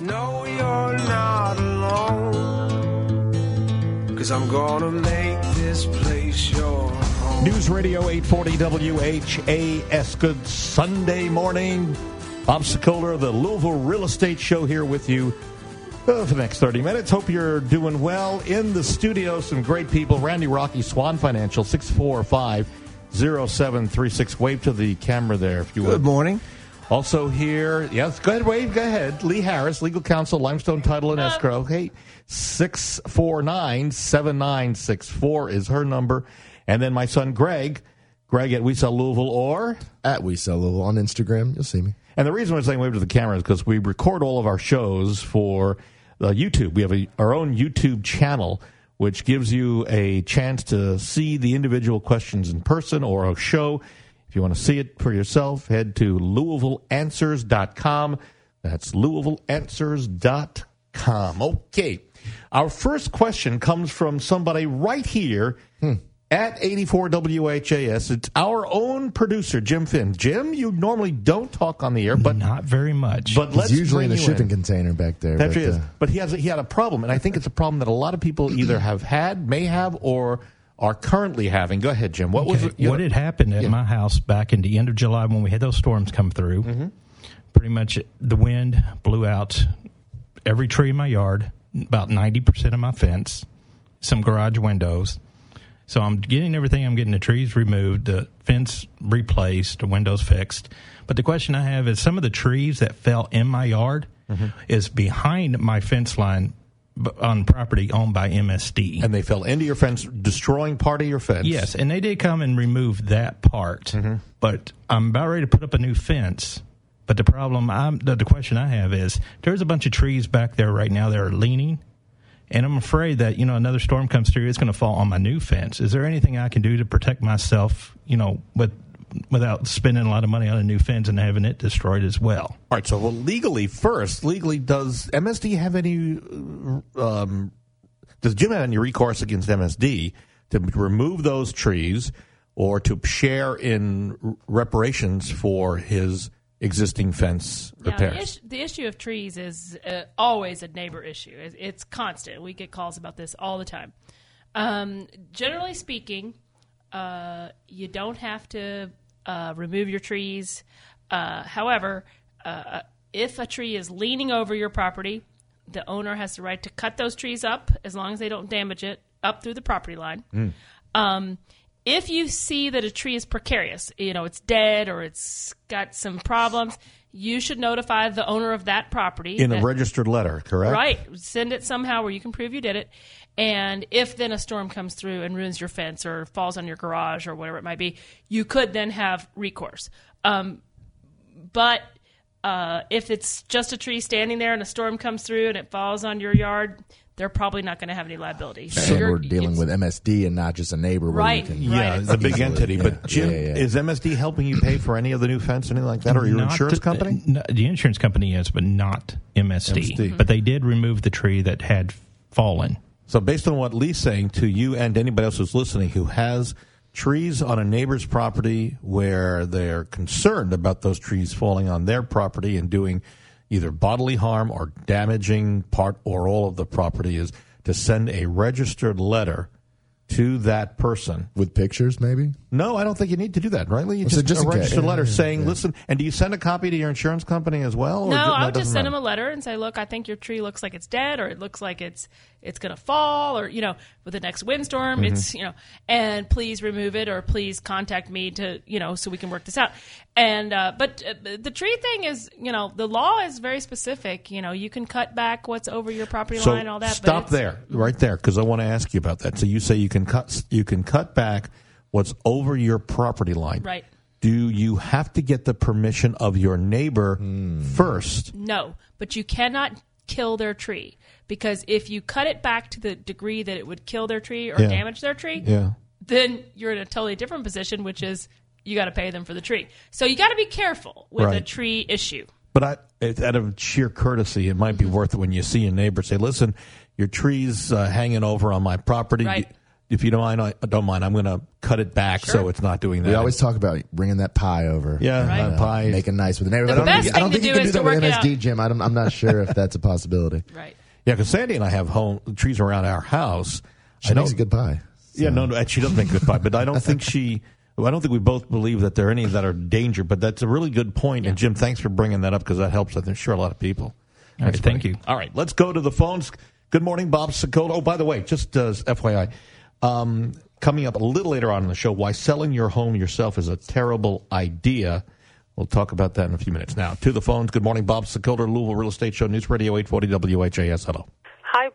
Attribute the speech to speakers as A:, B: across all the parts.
A: No, you're not alone. Cause I'm gonna make this place your home.
B: News Radio 840 WHAS. Good Sunday morning. Bob Sokoler, the Louisville Real Estate Show, here with you uh, for the next 30 minutes. Hope you're doing well. In the studio, some great people. Randy Rocky, Swan Financial, 645 0736. Wave to the camera there if you would.
C: Good morning.
B: Also here, yes, go ahead, wave, go ahead. Lee Harris, legal counsel, Limestone Title and Escrow. Hey, 649 7964 is her number. And then my son Greg, Greg at We Sell Louisville or.
D: At We Sell Louisville on Instagram. You'll see me.
B: And the reason we're saying wave to the camera is because we record all of our shows for uh, YouTube. We have a, our own YouTube channel, which gives you a chance to see the individual questions in person or a show. If you want to see it for yourself, head to LouisvilleAnswers.com. That's LouisvilleAnswers.com. Okay. Our first question comes from somebody right here at 84 WHAS. It's our own producer, Jim Finn. Jim, you normally don't talk on the air, but
E: Not very much.
B: but let's
D: He's usually in a shipping container back there.
B: That
D: but,
B: is.
D: uh,
B: But he has a, he had a problem, and I think it's a problem that a lot of people either have had, may have, or are currently having. Go ahead, Jim. What was
E: Okay,
B: it?
E: what
B: know-
E: had happened at my house back in the end of July when we had those storms come through?
B: Mm-hmm.
E: Pretty much the wind blew out every tree in my yard, about 90% of my fence, some garage windows. So I'm getting everything. I'm getting the trees removed, the fence replaced, the windows fixed. But the question I have is some of the trees that fell in my yard
B: Mm-hmm.
E: is behind my fence line on property owned by MSD.
B: and they fell into your fence, destroying part of your fence.
E: Yes, and they did come and remove that part.
B: Mm-hmm.
E: But I'm about ready to put up a new fence. But the problem, I'm, the, the question I have is, there's a bunch of trees back there right now that are leaning, and I'm afraid that you know another storm comes through, it's going to fall on my new fence. Is there anything I can do to protect myself? You know, with without spending a lot of money on a new fence and having it destroyed as well.
B: All right. So, well, legally first, legally, does MSD have any? Um, does Jim have any recourse against MSD to remove those trees or to share in reparations for his existing fence
F: Yeah, the,
B: repairs?
F: the issue of trees is uh, always a neighbor issue. It's, it's constant. We get calls about this all the time. Um, generally speaking, uh, you don't have to uh, remove your trees. Uh, however, uh, if a tree is leaning over your property, the owner has the right to cut those trees up as long as they don't damage it up through the property line. Um, if you see that a tree is precarious, you know, it's dead or it's got some problems, you should notify the owner of that property.
B: in a registered letter, correct?
F: Right. Send it somehow where you can prove you did it. And if then a storm comes through and ruins your fence or falls on your garage or whatever it might be, you could then have recourse. Um, but uh, if it's just a tree standing there and a storm comes through and it falls on your yard, they're probably not going to have any liability. So You're,
D: we're dealing with MSD and not just a neighbor.
F: Right,
D: You can,
F: right.
B: Yeah, it's a big entity.
D: yeah.
B: But Jim,
D: Yeah, yeah.
B: is MSD helping you pay for any of the new fence, or anything like that, or your
E: Not
B: insurance
E: the-
B: company?
E: no, the insurance company is, but not MSD.
B: MSD.
E: But they did remove the tree that had fallen.
B: So, based on what Lee's saying to you and anybody else who's listening who has trees on a neighbor's property where they're concerned about those trees falling on their property and doing either bodily harm or damaging part or all of the property, is to send a registered letter to that person.
D: with pictures, maybe.
B: No, I don't think you need to do that, right? Lee? You
D: So
B: just,
D: just
B: a
D: in case.
B: registered letter
D: yeah,
B: saying,
D: yeah.
B: "Listen," and do you send a copy to your insurance company as well?
F: No,
B: ju-
F: I
B: it
F: would just send
B: matter?
F: them a letter and say, "Look, I think your tree looks like it's dead, or it looks like it's it's going to fall, or you know, with the next windstorm,
B: Mm-hmm.
F: it's you know, and please remove it, or please contact me to you know, so we can work this out." And uh, but uh, the tree thing is, you know, the law is very specific. You know, you can cut back what's over your property
B: So
F: line and all that. but
B: stop
F: it's-
B: there, right there, because I want to ask you about that. So you say you can cut you can cut back what's over your property line.
F: Right.
B: Do you have to get the permission of your neighbor first?
F: No, but you cannot kill their tree because if you cut it back to the degree that it would kill their tree or
B: Yeah.
F: damage their tree,
B: Yeah.
F: then you're in a totally different position, which is you got to pay them for the tree. So you got to be careful with a tree issue.
B: But I, out of sheer courtesy, it might be worth it when you see a neighbor say, "Listen, your tree's uh, hanging over on my property.
F: Right.
B: If you don't mind, I don't mind. I'm going to cut it back so it's not doing that.
D: We always talk about bringing that pie over.
B: yeah,
F: Right.
B: uh, pie.
D: Making nice with the neighbor.
F: The
D: I don't
F: best
D: think, I don't
F: thing
D: think
F: to
D: you
F: do
D: can
F: is
D: do
F: to
D: that with
F: work
D: MSD,
F: out.
D: Jim. I don't, I'm not sure if that's a possibility.
F: Right.
B: Yeah, because Sandy and I have home trees around our house.
D: She
B: I
D: makes a good pie.
B: Yeah, no, no, she doesn't make good pie, but I don't think she. I don't think we both believe that there are any that are danger. But that's a really good point. And Jim, thanks for bringing that up because that helps. I'm sure a lot of people.
E: All right, thank you.
B: All right, let's go to the phones. Good morning, Bob Sokoler. Oh, by the way, just uh, FYI, um, coming up a little later on in the show, why selling your home yourself is a terrible idea. We'll talk about that in a few minutes. Now, to the phones. Good morning, Bob Sokoler, Louisville Real Estate Show, News Radio 840 WHAS. Hello.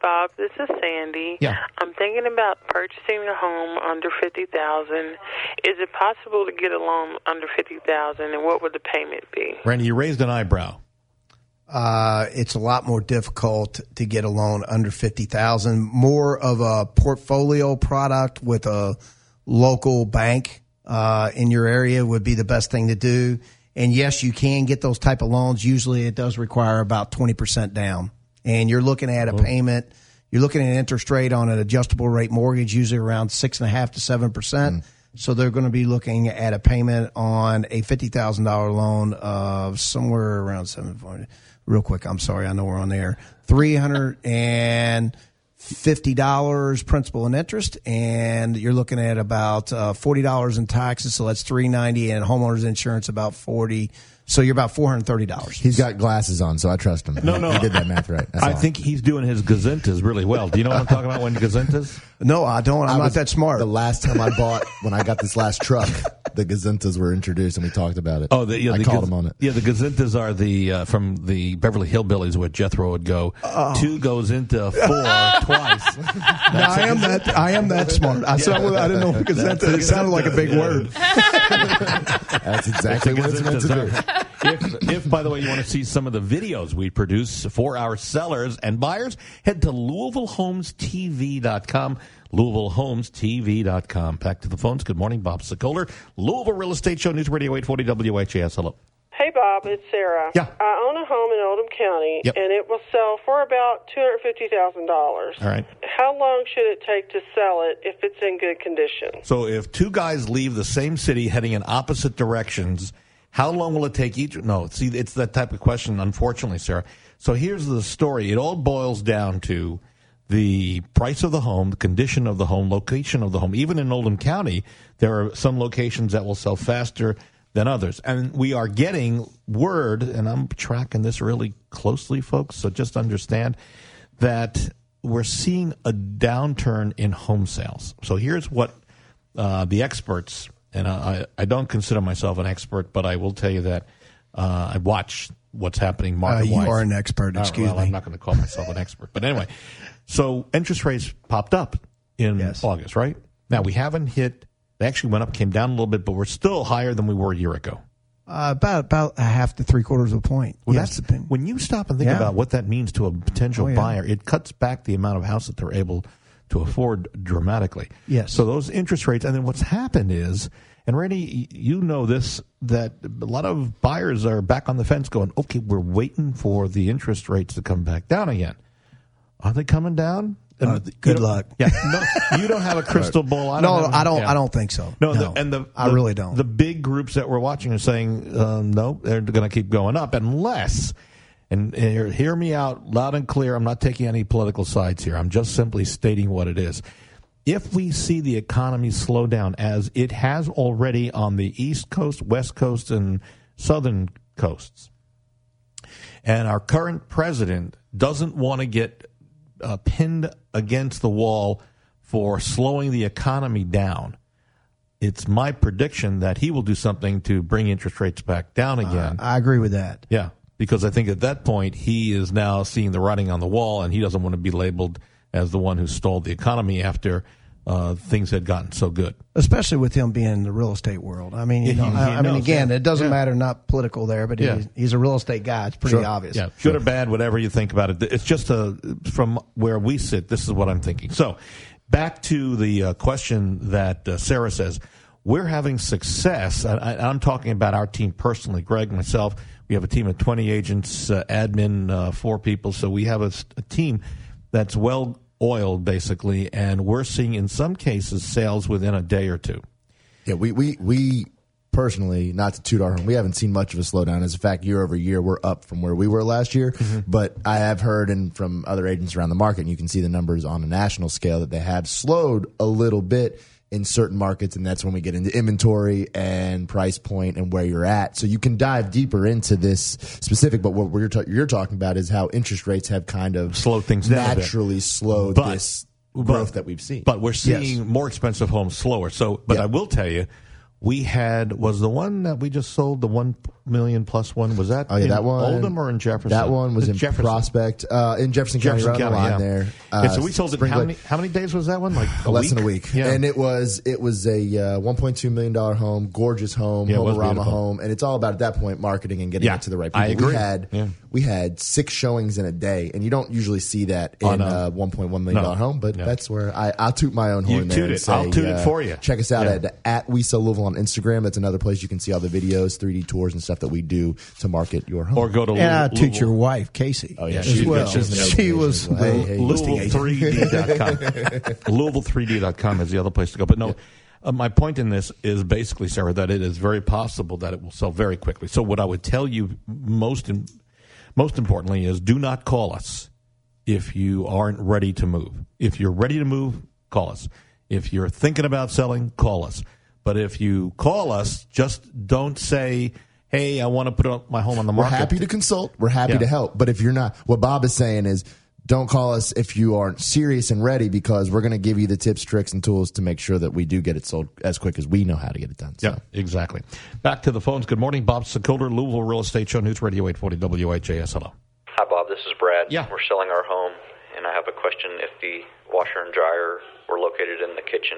C: Hi, Bob. This is Sandy.
B: Yeah.
C: I'm thinking about purchasing a home under fifty thousand. Is it possible to get a loan under fifty thousand, and what would the payment be?
B: Randy, you raised an eyebrow.
G: uh, it's a lot more difficult to get a loan under fifty thousand. More of a portfolio product with a local bank uh, in your area would be the best thing to do. And yes, you can get those type of loans. Usually, it does require about twenty percent down, and you're looking at a payment. You're looking at an interest rate on an adjustable rate mortgage, usually around six and a half to seven percent. So they're going to be looking at a payment on a fifty thousand dollar loan of somewhere around seven. point. Real quick, I'm sorry, I know we're on there. Three hundred and fifty dollars principal and interest, and you're looking at about uh, forty dollars in taxes. So that's three ninety, and homeowners insurance about forty. So you're about four hundred thirty dollars.
D: He's got glasses on, so I trust him.
B: No, no.
D: He did that math right. That's
B: I
D: all.
B: think he's doing his gazintas really well. Do you know what I'm talking about when gazintas?
G: No, I don't. I'm
D: I
G: not that smart.
D: The last time I bought, when I got this last truck, the Gazintas were introduced and we talked about it.
B: Oh, the, yeah,
D: I
B: the
D: called
B: gaz-
D: him on it.
B: Yeah, the gazintas are the uh, from the Beverly Hillbillies where Jethro would go.
G: Oh.
B: Two goes into four twice.
G: Now, I am that. I am that smart. I, saw, I didn't know because that it sounded like a big word.
D: That's exactly what it's meant to do.
B: If, if, by the way, you want to see some of the videos we produce for our sellers and buyers, head to LouisvilleHomesTV.com. LouisvilleHomesTV.com. Back to the phones. Good morning, Bob Sokoler, Louisville Real Estate Show, News Radio 840 WHAS. Hello.
C: Hey, Bob. It's Sarah.
B: Yeah.
C: I own a home in Oldham County,
B: Yep.
C: and it will sell for about two hundred fifty thousand dollars.
B: All right.
C: How long should it take to sell it if it's in good condition?
B: So if two guys leave the same city heading in opposite directions, how long will it take each? No, see, it's that type of question, unfortunately, Sarah. So here's the story. It all boils down to the price of the home, the condition of the home, location of the home. Even in Oldham County, there are some locations that will sell faster than others. And we are getting word, and I'm tracking this really closely, folks, so just understand that we're seeing a downturn in home sales. So here's what uh, the experts, and I, I don't consider myself an expert, but I will tell you that uh, I watch what's happening
G: Uh, you are an expert.
B: right,
G: Excuse
B: well, I'm not going to call myself an expert, but anyway. So interest rates popped up in
G: Yes.
B: August, right? Now we haven't hit. They actually went up, came down a little bit, but we're still higher than we were a year ago.
G: Uh, about about a half to three quarters of a point.
B: Well,
G: yes,
B: that's when you stop and think
G: Yeah.
B: about what that means to a potential
G: Oh, yeah.
B: buyer. It cuts back the amount of house that they're able to afford dramatically.
G: Yes.
B: So those interest rates, and then what's happened is, and Randy, you know this, that a lot of buyers are back on the fence, going, "Okay, we're waiting for the interest rates to come back down again." Are they coming down?
G: Uh, good luck.
B: Yeah, no, you don't have a crystal ball. I
G: no,
B: have-
G: I don't.
B: yeah.
G: I don't think so.
B: No,
G: no,
B: The, and the
G: I really don't.
B: The big groups that we're watching are saying um, no, they're going to keep going up unless. And, and hear, hear me out loud and clear. I'm not taking any political sides here. I'm just simply stating what it is. If we see the economy slow down, as it has already on the East Coast, West Coast, and Southern coasts, and our current president doesn't want to get uh, pinned against the wall for slowing the economy down, it's my prediction that he will do something to bring interest rates back down again.
G: I agree with that.
B: yeah, because I think at that point he is now seeing the writing on the wall, and he doesn't want to be labeled as the one who stalled the economy after uh, things had gotten so good.
G: especially with him being in the real estate world. I mean, you know, I, I mean, again, it doesn't
B: Yeah.
G: matter, not political there, but
B: Yeah.
G: he's, he's a real estate guy. It's pretty obvious.
B: Yeah, good or bad, whatever you think about it. It's just a, from where we sit, this is what I'm thinking. So, back to the uh, question that uh, Sarah says. We're having success. I, I, I'm talking about our team personally. Greg, myself, we have a team of 20 agents, uh, admin, uh, four people. So we have a team that's well oiled basically, and we're seeing in some cases sales within a day or two.
D: Yeah, we we we personally, not to toot our horn, we haven't seen much of a slowdown. As a fact, year over year, we're up from where we were last year. But I have heard and from other agents around the market, and you can see the numbers on a national scale that they have slowed a little bit in certain markets, and that's when we get into inventory and price point and where you're at. So you can dive deeper into this specific. But what we're ta- you're talking about is how interest rates have kind of
B: Slowed things down
D: naturally slowed
B: But-
D: this
B: but-
D: growth that we've seen.
B: But we're seeing
D: Yes.
B: more expensive homes slower. So, but
D: Yeah.
B: I will tell you, we had was the one that we just sold the one million plus one. Was that
D: Oh yeah,
B: in
D: that one.
B: Oldham or in Jefferson?
D: That one was in
B: Jefferson.
D: Prospect, uh, in Jefferson,
B: Jefferson
D: County, right
B: County, yeah.
D: there.
B: Yeah,
D: Uh,
B: so we sold it. How many? How many days was that one? Like a
D: less
B: week?
D: than a week.
B: Yeah.
D: And it was it was a uh, 1.2 million dollar home, gorgeous home,
B: Yeah,
D: Homerama home, and it's all about at that point marketing and getting
B: Yeah,
D: it to the right people.
B: I agree.
D: We had
B: Yeah.
D: we had six showings in a day, and you don't usually see that in
B: On a-
D: a 1.1 million dollar
B: No.
D: home, but
B: Yeah.
D: that's where I I'll toot my own
B: You
D: horn there.
B: toot it.
D: say,
B: I'll toot it
D: uh,
B: for you.
D: Check us out
B: Yeah.
D: at at We Sell Louisville on Instagram. That's another place you can see all the videos, 3D tours, and stuff that we do to market your home.
B: or go to
G: And I
B: Louisville-
G: toot your wife, Casey.
D: Oh, yeah,
G: as
D: she's
G: well.
D: She's
G: she was
D: as well. Hey,
G: the
D: hey.
B: Louisville3D.com. Louisville3D.com is the other place to go. But no, uh, my point in this is basically, Sarah, that it is very possible that it will sell very quickly. So what I would tell you most, in, most importantly is do not call us if you aren't ready to move. If you're ready to move, call us. If you're thinking about selling, call us. But if you call us, just don't say, "Hey, I want to put my home on the market.
D: We're happy to consult. We're happy
B: Yeah.
D: to help. But if you're not, what Bob is saying is, don't call us if you aren't serious and ready because we're going to give you the tips, tricks, and tools to make sure that we do get it sold as quick as we know how to get it done. So.
B: Yeah, exactly. Back to the phones. Good morning, Bob Sokoler, Louisville Real Estate Show, News Radio 840 WHAS. Hello.
H: Hi, Bob. This is Brad.
B: Yeah.
H: We're selling our home, and I have a question. If the washer and dryer were located in the kitchen,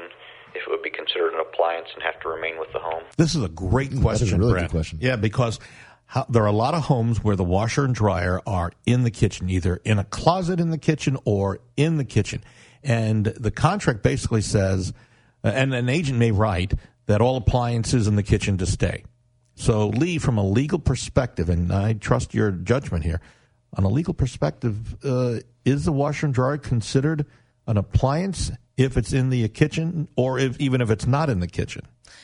H: if it would be considered an appliance and have to remain with the home.
B: This is a great
D: is a
B: question,
D: really
B: Brad.
D: good question.
B: Yeah, because how, there are a lot of homes where the washer and dryer are in the kitchen, either in a closet in the kitchen or in the kitchen. And the contract basically says, and an agent may write, that all appliances in the kitchen to stay. So, Lee, from a legal perspective, and I trust your judgment here, on a legal perspective, uh, is the washer and dryer considered an appliance if it's in the kitchen, or if even if it's not in the kitchen?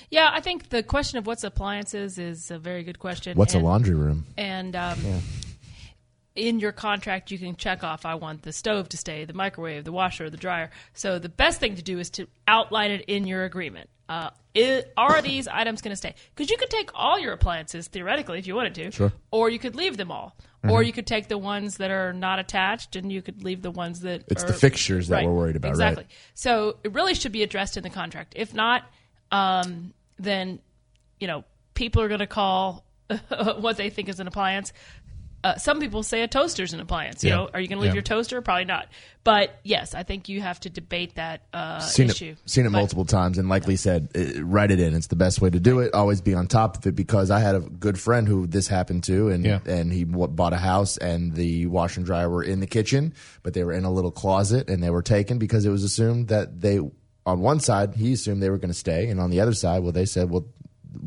F: Yeah, I think the question of what's appliances is a very good question.
D: What's
F: and,
D: a laundry room?
F: And um, in your contract, you can check off I want the stove to stay, the microwave, the washer, the dryer. So the best thing to do is to outline it in your agreement. Uh, are these items going to stay? Because you could take all your appliances theoretically if you wanted to,
D: Sure.
F: or you could leave them all, or you could take the ones that are not attached and you could leave the ones that
D: It's
F: are,
D: the fixtures that we're worried about, right?
F: Exactly. So it really should be addressed in the contract. If not, um, then you know people are going to call what they think is an appliance. Uh, some people say a toaster's an appliance. You
B: Yeah.
F: know, are you going to leave
B: Yeah.
F: your toaster? Probably not. But yes, I think you have to debate that uh,
D: seen
F: issue.
D: it seen it
F: But-
D: multiple times and likely Lee said uh, write it in it's the best way to do it always be on top of it because i had a good friend who this happened to and
B: Yeah.
D: and he w- bought a house and the washer and dryer were in the kitchen but they were in a little closet and they were taken because it was assumed that they on one side he assumed they were going to stay and on the other side well they said well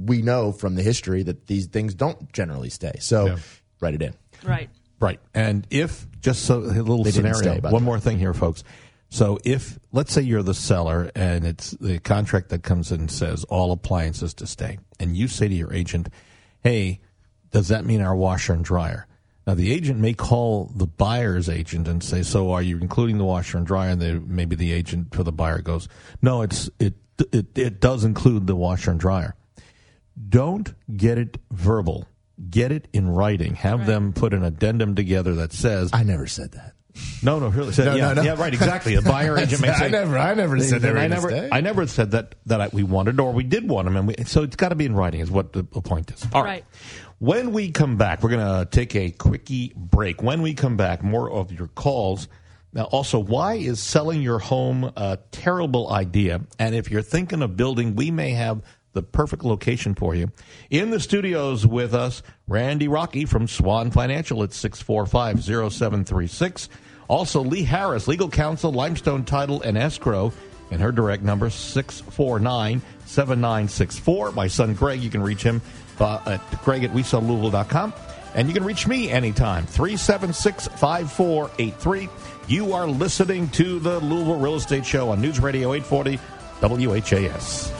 D: we know from the history that these things don't generally stay so
B: Yeah.
D: Write it in
F: Right.
B: Right. And if, just so a little
D: They
B: scenario,
D: stay,
B: one more thing here, folks. So if, let's say you're the seller and it's the contract that comes in says all appliances to stay, and you say to your agent, hey, does that mean our washer and dryer? Now, the agent may call the buyer's agent and say, so are you including the washer and dryer? And they, maybe the agent for the buyer goes, no, it's, it, it, it does include the washer and dryer. Don't get it verbal. Get it in writing. Have them put an addendum together that says,
D: i never said that
B: no, no, really. Said,
D: No,
B: yeah,
D: no, no.
B: yeah, right, exactly. A buyer agent may
D: I
B: say,
D: never- I never said they
B: Then
D: were
B: I never. I never said that that I, we wanted or we did want them, and we, so it's got to be in writing. Is what the, the point is. All
F: Right.
B: When we come back, we're going to take a quickie break. When we come back, more of your calls. Now, also, why is selling your home a terrible idea? And if you're thinking of building, we may have the perfect location for you. In the studios with us, Randy Rocky from Swan Financial at 645 0736. Also, Lee Harris, legal counsel, Limestone Title and Escrow, and her direct number 649 7964. My son Greg, you can reach him uh, at greg at wesellouisville.com. And you can reach me anytime, 376 5483. You are listening to the Louisville Real Estate Show on News Radio 840 WHAS.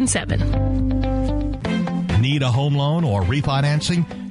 I: 2277.
J: Need a home loan or refinancing?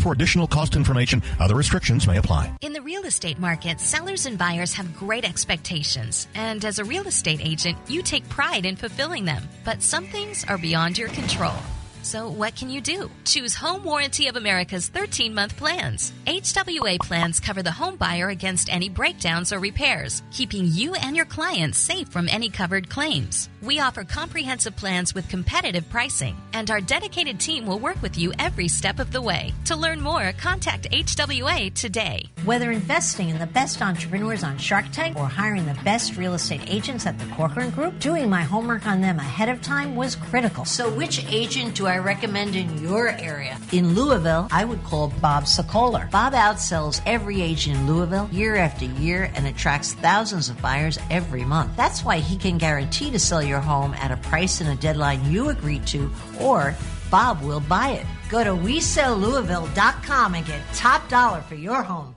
J: for additional cost information. Other restrictions may apply.
K: In the real estate market, sellers and buyers have great expectations. And as a real estate agent, you take pride in fulfilling them. But some things are beyond your control. So, what can you do? Choose Home Warranty of America's 13 month plans. HWA plans cover the home buyer against any breakdowns or repairs, keeping you and your clients safe from any covered claims. We offer comprehensive plans with competitive pricing, and our dedicated team will work with you every step of the way. To learn more, contact HWA today.
L: Whether investing in the best entrepreneurs on Shark Tank or hiring the best real estate agents at the Corcoran Group, doing my homework on them ahead of time was critical.
M: So, which agent do I recommend in your area? In Louisville, I would call Bob Sokoler. Bob outsells every agent in Louisville year after year and attracts thousands of buyers every month. That's why he can guarantee to sell your home at a price and a deadline you agree to, or Bob will buy it. Go to WeSellLouisville.com and get top dollar for your home.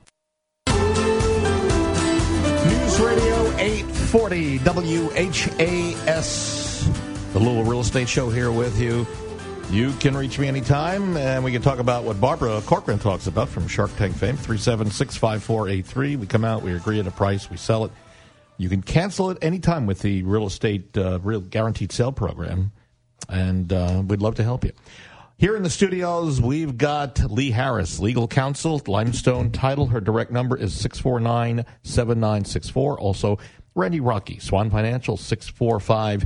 B: News Radio 840 WHAS. The Louisville Real Estate Show here with you. You can reach me anytime, and we can talk about what Barbara Corcoran talks about from Shark Tank fame. 3765483. We come out, we agree on a price, we sell it. You can cancel it anytime with the real estate uh, real guaranteed sale program, and uh, we'd love to help you. Here in the studios, we've got Lee Harris, legal counsel, Limestone Title. Her direct number is 649 7964. Also, Randy Rocky, Swan Financial, 645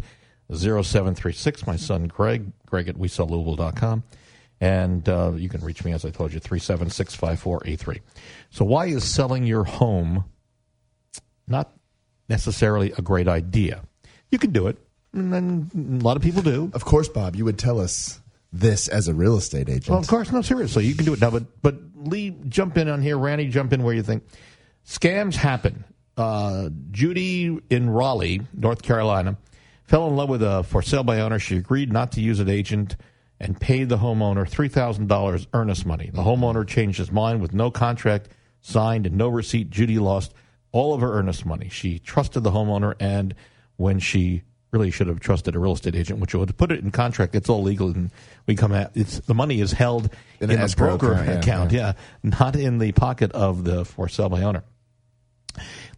B: 0736. My son Greg, Greg at WeSellLouisville.com. And uh, you can reach me, as I told you, 376 5483. So, why is selling your home not necessarily a great idea? You can do it, and a lot of people do.
D: Of course, Bob, you would tell us this as a real estate agent.
B: Well, of course, no, seriously, you can do it now. But but Lee, jump in on here. Randy, jump in where you think scams happen. Uh, Judy in Raleigh, North Carolina, fell in love with a for sale by owner. She agreed not to use an agent and paid the homeowner three thousand dollars earnest money. The homeowner changed his mind with no contract signed and no receipt. Judy lost all of her earnest money. She trusted the homeowner, and when she really should have trusted a real estate agent, which would put it in contract. It's all legal, and we come at it's the money is held
D: In
B: in, broker
D: account, yeah, yeah.
B: yeah. not in the pocket of the for sale by owner.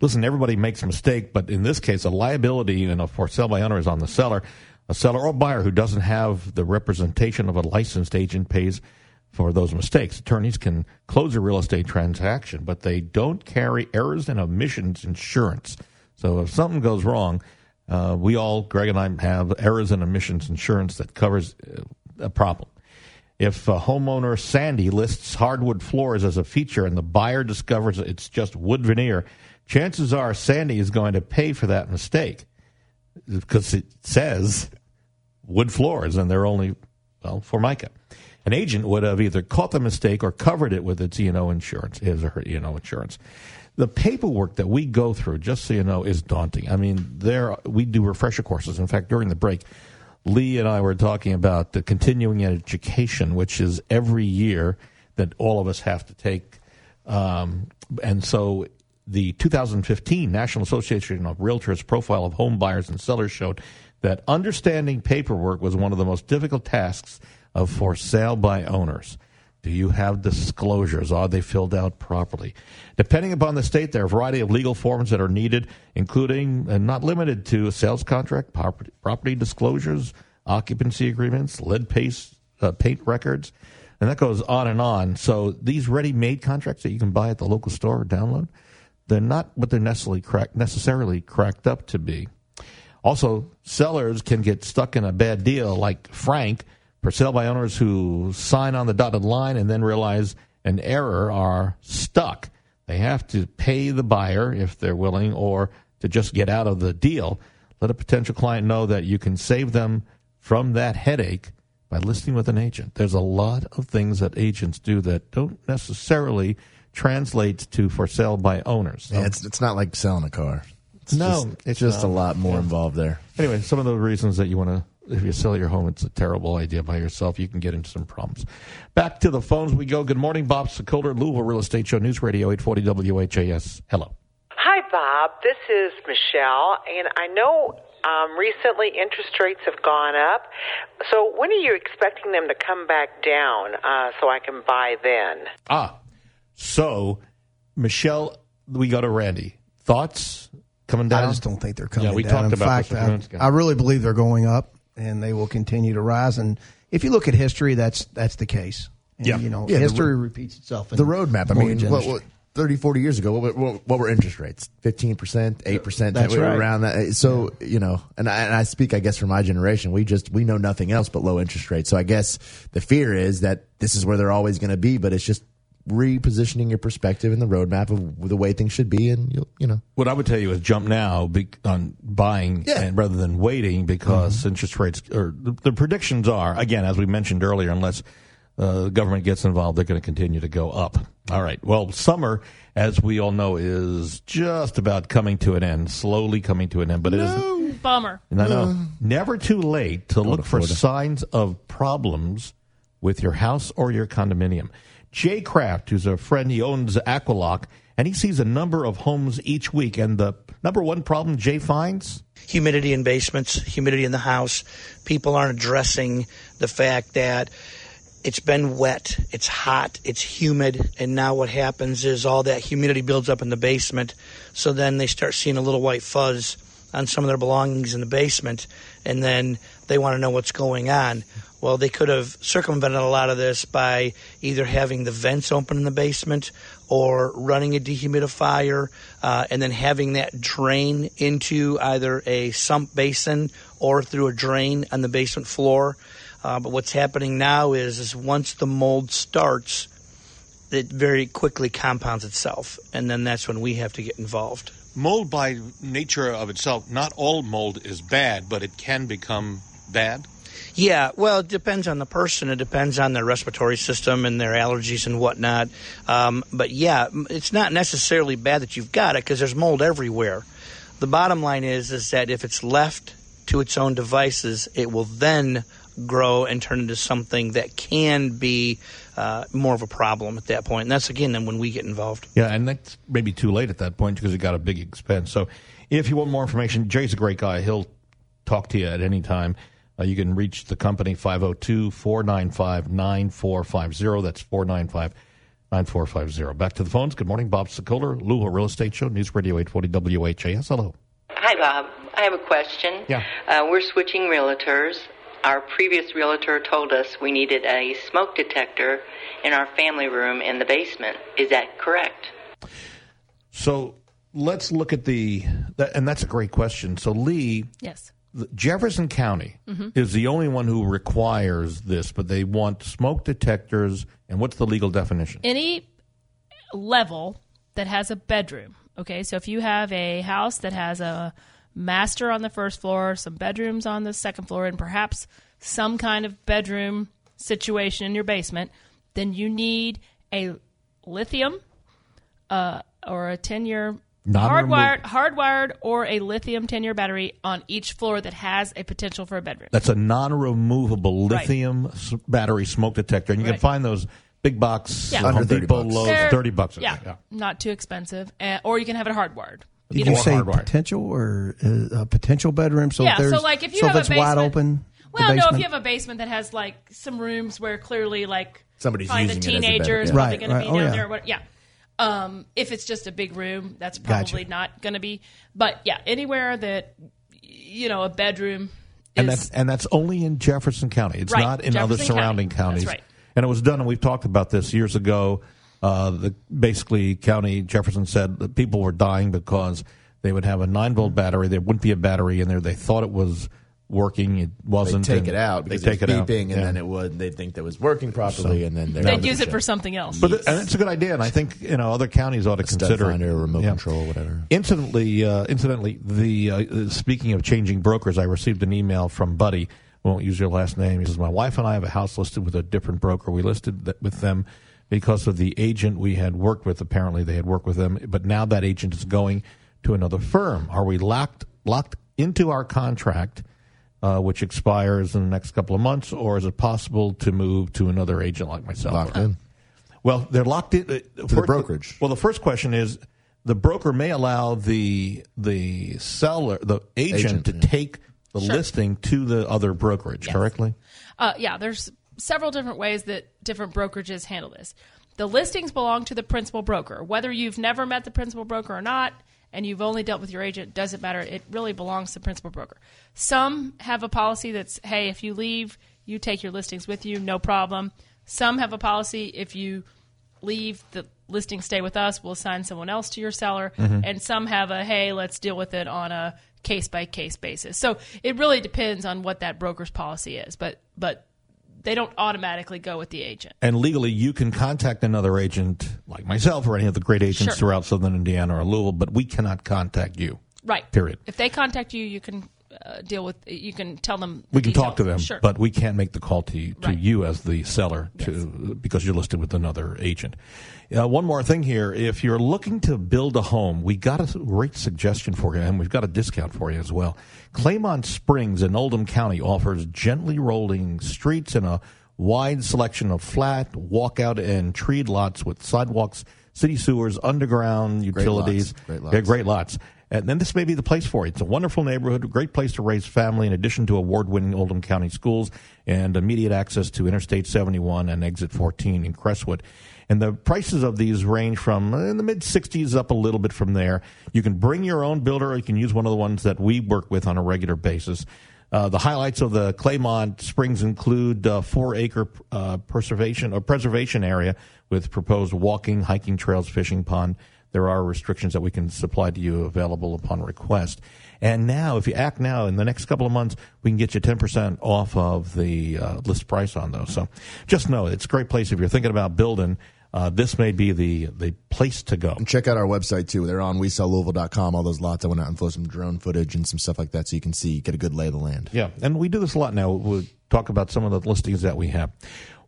B: Listen, everybody makes a mistake, but in this case, a liability in a for sale by owner is on the seller. A seller or buyer who doesn't have the representation of a licensed agent pays for those mistakes. Attorneys can close a real estate transaction, but they don't carry errors and omissions insurance. So if something goes wrong, uh, we all, Greg and I, have errors and omissions insurance that covers uh, a problem. If a homeowner Sandy lists hardwood floors as a feature and the buyer discovers it's just wood veneer, chances are Sandy is going to pay for that mistake because it says wood floors and they're only, well, formica. An agent would have either caught the mistake or covered it with its E&O insurance, his or her E&O insurance. The paperwork that we go through, just so you know, is daunting. I mean, there we do refresher courses. In fact, during the break, Lee and I were talking about the continuing education, which is every year that all of us have to take. Um, and so the 2015 National Association of Realtors profile of home buyers and sellers showed that understanding paperwork was one of the most difficult tasks of for sale by owners. Do you have disclosures? Are they filled out properly? Depending upon the state, there are a variety of legal forms that are needed, including and not limited to a sales contract, property, property disclosures, occupancy agreements, lead paste, uh, paint records, and that goes on and on. So these ready-made contracts that you can buy at the local store or download, they're not what they're necessarily cracked, necessarily cracked up to be. Also, sellers can get stuck in a bad deal, like Frank for sale by owners who sign on the dotted line and then realize an error are stuck. They have to pay the buyer if they're willing or to just get out of the deal. Let a potential client know that you can save them from that headache by listing with an agent. There's a lot of things that agents do that don't necessarily translate to for sale by owners. So-
D: Yeah, it's it's not like selling a car. It's
B: No,
D: just,
B: it's
D: just
B: not.
D: a lot more
B: Yeah.
D: involved there.
B: Anyway, some of the reasons that you want to, if you sell your home, it's a terrible idea by yourself. You can get into some problems. Back to the phones we go. Good morning, Bob Sokoler, Louisville Real Estate Show, News Radio 840 WHAS. Hello.
N: Hi, Bob. This is Michelle, and I know um, recently interest rates have gone up. So when are you expecting them to come back down uh, so I can buy then?
B: Ah, so Michelle, we go to Randy. Thoughts coming down?
G: I just don't think they're coming
B: Yeah, we
G: down.
B: talked
G: In
B: about
G: fact,
B: this
G: I. I really believe they're going up, and they will continue to rise. And if you look at history, that's that's the case. And,
D: Yeah.
G: you know,
D: Yeah,
G: history
D: ro-
G: repeats itself. in
D: The roadmap. I mean, what, what, 30, 40 years ago, what, what, what were interest rates? 15%, 8%,
G: That's right.
D: around that. So, you know, and I, and I speak, I guess, for my generation, we just, we know nothing else but low interest rates. So I guess the fear is that this is where they're always going to be, but it's just repositioning your perspective and the roadmap of the way things should be. And, you'll, you know,
B: What I would tell you is jump now be, on buying and rather than waiting because
D: Mm-hmm.
B: interest rates or the, the predictions are again as we mentioned earlier unless uh, the government gets involved they're going to continue to go up. All right. Well, summer as we all know is just about coming to an end, slowly coming to an end, but it isn't
F: Bummer.
B: no, no. Never too late to look for signs of problems with your house or your condominium. Jay Kraft, who's a friend, he owns Aqualock, and he sees a number of homes each week. And the number one problem Jay finds
O: humidity in basements, humidity in the house. People aren't addressing the fact that it's been wet, it's hot, it's humid, and now what happens is all that humidity builds up in the basement. So then they start seeing a little white fuzz on some of their belongings in the basement, and then they want to know what's going on. Well, they could have circumvented a lot of this by either having the vents open in the basement or running a dehumidifier uh, and then having that drain into either a sump basin or through a drain on the basement floor. Uh, but what's happening now is, is once the mold starts, it very quickly compounds itself, and then that's when we have to get involved.
J: Mold, by nature of itself, not all mold is bad, but it can become bad.
O: Yeah, well, it depends on the person. It depends on their respiratory system and their allergies and whatnot. Um, but yeah, it's not necessarily bad that you've got it because there's mold everywhere. The bottom line is is that if it's left to its own devices, it will then grow and turn into something that can be uh, more of a problem at that point. And that's again then when we get involved.
B: Yeah, and that's maybe too late at that point because it got a big expense. So if you want more information, Jay's a great guy. He'll talk to you at any time. Uh, you can reach the company 502 495 9450. That's 495 9450. Back to the phones. Good morning, Bob Sokoler, Louisville Real Estate Show, News Radio 840 WHAS. Hello.
P: Hi, Bob. I have a question.
B: Yeah.
P: Uh, we're switching realtors. Our previous realtor told us we needed a smoke detector in our family room in the basement. Is that correct?
B: So let's look at the, that, and that's a great question. So, Lee,
F: Yes.
B: Jefferson County
F: Mhm.
B: is the only one who requires this, but they want smoke detectors. And what's the legal definition?
F: Any level that has a bedroom. Okay, so if you have a house that has a master on the first floor, some bedrooms on the second floor, and perhaps some kind of bedroom situation in your basement, then you need a lithium uh, or a 10 year hardwired, hardwired or a lithium 10 year battery on each floor that has a potential for a bedroom.
B: That's a non-removable
F: Right.
B: lithium s- battery smoke detector, and you can
F: Right.
B: find those big box
F: Yeah. Under
B: Home
D: 30
B: Depot
D: bucks.
B: loads,
F: They're-
B: thirty bucks.
F: Yeah, not too expensive, uh, or you can have it hardwired.
G: Did
F: Either
G: you
F: way.
G: say
B: hardwired.
G: potential or uh, a potential bedroom? So
F: Yeah,
G: there's,
F: so, like, if you
G: so
F: have
G: if
F: a
G: it's wide
F: basement-
G: open, the
F: Well, no, if
G: basement?
F: you have a basement that has like some rooms where clearly like
D: Somebody's
F: probably the
D: using it as a
F: teenager
D: bedroom, yeah.
F: probably
G: Right,
F: going to
G: right.
F: be
G: Oh,
F: down
G: yeah.
F: there. What, yeah. Um, if it's just a big room, that's
G: Gotcha.
F: probably not going to be. But yeah, anywhere that you know a bedroom
B: and that's and that's only in Jefferson County. It's
F: Right,
B: not in other surrounding
F: County. That's
B: counties.
F: right.
B: And it was done, and we've talked about this years ago. Uh, the basically county Jefferson said that people were dying because they would have a nine volt battery. There wouldn't be a battery in there. They thought it was working. It wasn't.
D: take
B: and
D: it out
B: They
D: because
B: take
D: it's
B: it out.
D: beeping, and
B: Yeah.
D: then it would. They'd think that was working properly, and then they're
F: they'd use it for something else.
B: But it- and it's a good idea, and I think you know other counties ought to
D: stud
B: consider
D: finder,
B: it.
D: remote
B: Yeah.
D: control, whatever.
B: Incidentally, uh, incidentally, the uh, speaking of changing brokers, I received an email from Buddy. I won't use your last name. He says my wife and I have a house listed with a different broker. We listed that with them because of the agent we had worked with. Apparently, they had worked with them, but now that agent is going to another firm. Are we locked locked into our contract? Uh, which expires in the next couple of months, or is it possible to move to another agent like myself?
D: Locked in.
B: Well, they're locked in uh,
D: To the brokerage.
B: Well, the first question is the broker may allow the the seller, the agent,
D: Agent,
B: to
D: yeah.
B: take the
F: Sure.
B: listing to the other brokerage. Correctly.
F: Uh, yeah, there's several different ways that different brokerages handle this. The listings belong to the principal broker. Whether you've never met the principal broker or not, and you've only dealt with your agent, doesn't matter. It really belongs to the principal broker. Some have a policy that's, hey, if you leave, you take your listings with you, no problem. Some have a policy if you leave, the listings stay with us, we'll assign someone else to your seller. Mm-hmm. And some have a, hey, let's deal with it on a case by case basis. So it really depends on what that broker's policy is, but but they don't automatically go with the agent.
B: And legally, you can contact another agent like myself or any of the great agents
F: Sure.
B: throughout Southern Indiana or Louisville, but we cannot contact you.
F: Right.
B: Period.
F: If they contact you, you can uh, deal with. You can tell them. the
B: We can talk to them,
F: Sure.
B: but we can't make the call to you, to
F: Right.
B: you as the seller to because you're listed with another agent. Uh, one more thing here: if you're looking to build a home, we got a great suggestion for you, and we've got a discount for you as well. Claymont Springs in Oldham County offers gently rolling streets and a wide selection of flat, walkout, and treed lots with sidewalks, city sewers, underground
D: Great
B: utilities.
D: lots. Great
B: Yeah,
D: lots.
B: great lots. And then this may be the place for you. It's a wonderful neighborhood, a great place to raise family, in addition to award winning Oldham County schools and immediate access to Interstate 71 and Exit 14 in Crestwood. And the prices of these range from uh, in the mid 60s up a little bit from there. You can bring your own builder, or you can use one of the ones that we work with on a regular basis. Uh, the highlights of the Claymont Springs include uh, four acre uh, preservation or preservation area with proposed walking, hiking trails, fishing pond. There are restrictions that we can supply to you available upon request. And now, if you act now, in the next couple of months, we can get you 10% off of the uh, list price on those. So just know it's a great place if you're thinking about building. Uh, this may be the, the place to go.
D: And check out our website too. They're on WeSellLouisville.com. All those lots. I went out and flew some drone footage and some stuff like that, so you can see, get a good lay of the land.
B: Yeah, and we do this a lot now. We'll talk about some of the listings that we have.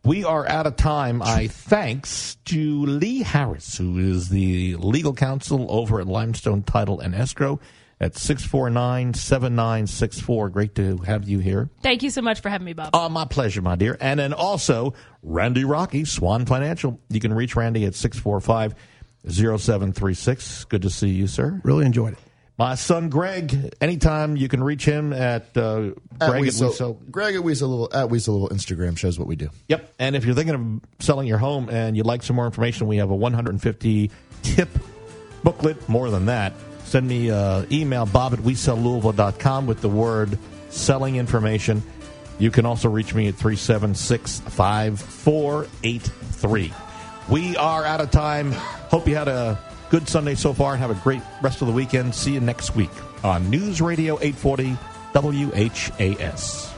B: We are out of time. I thanks to Lee Harris, who is the legal counsel over at Limestone Title and Escrow at 649-7964. Great to have you here.
F: Thank you so much for having me, Bob.
B: Oh, my pleasure, my dear. And then also Randy Rocky, Swan Financial. You can reach Randy at 645-0736. Good to see you, sir.
G: Really enjoyed it.
B: My son Greg, anytime you can reach him at uh,
D: At
B: Greg at
D: Weasel.
B: We
D: Greg at we sell at we sell Instagram shows what we do.
B: Yep. And if you're thinking of selling your home and you'd like some more information, we have a 150 tip booklet. More than that, send me uh, email bob at wesellouisville.com with the word selling information. You can also reach me at 376 5483. We are out of time. Hope you had a good Sunday so far and have a great rest of the weekend. See you next week on News Radio 840 WHAS.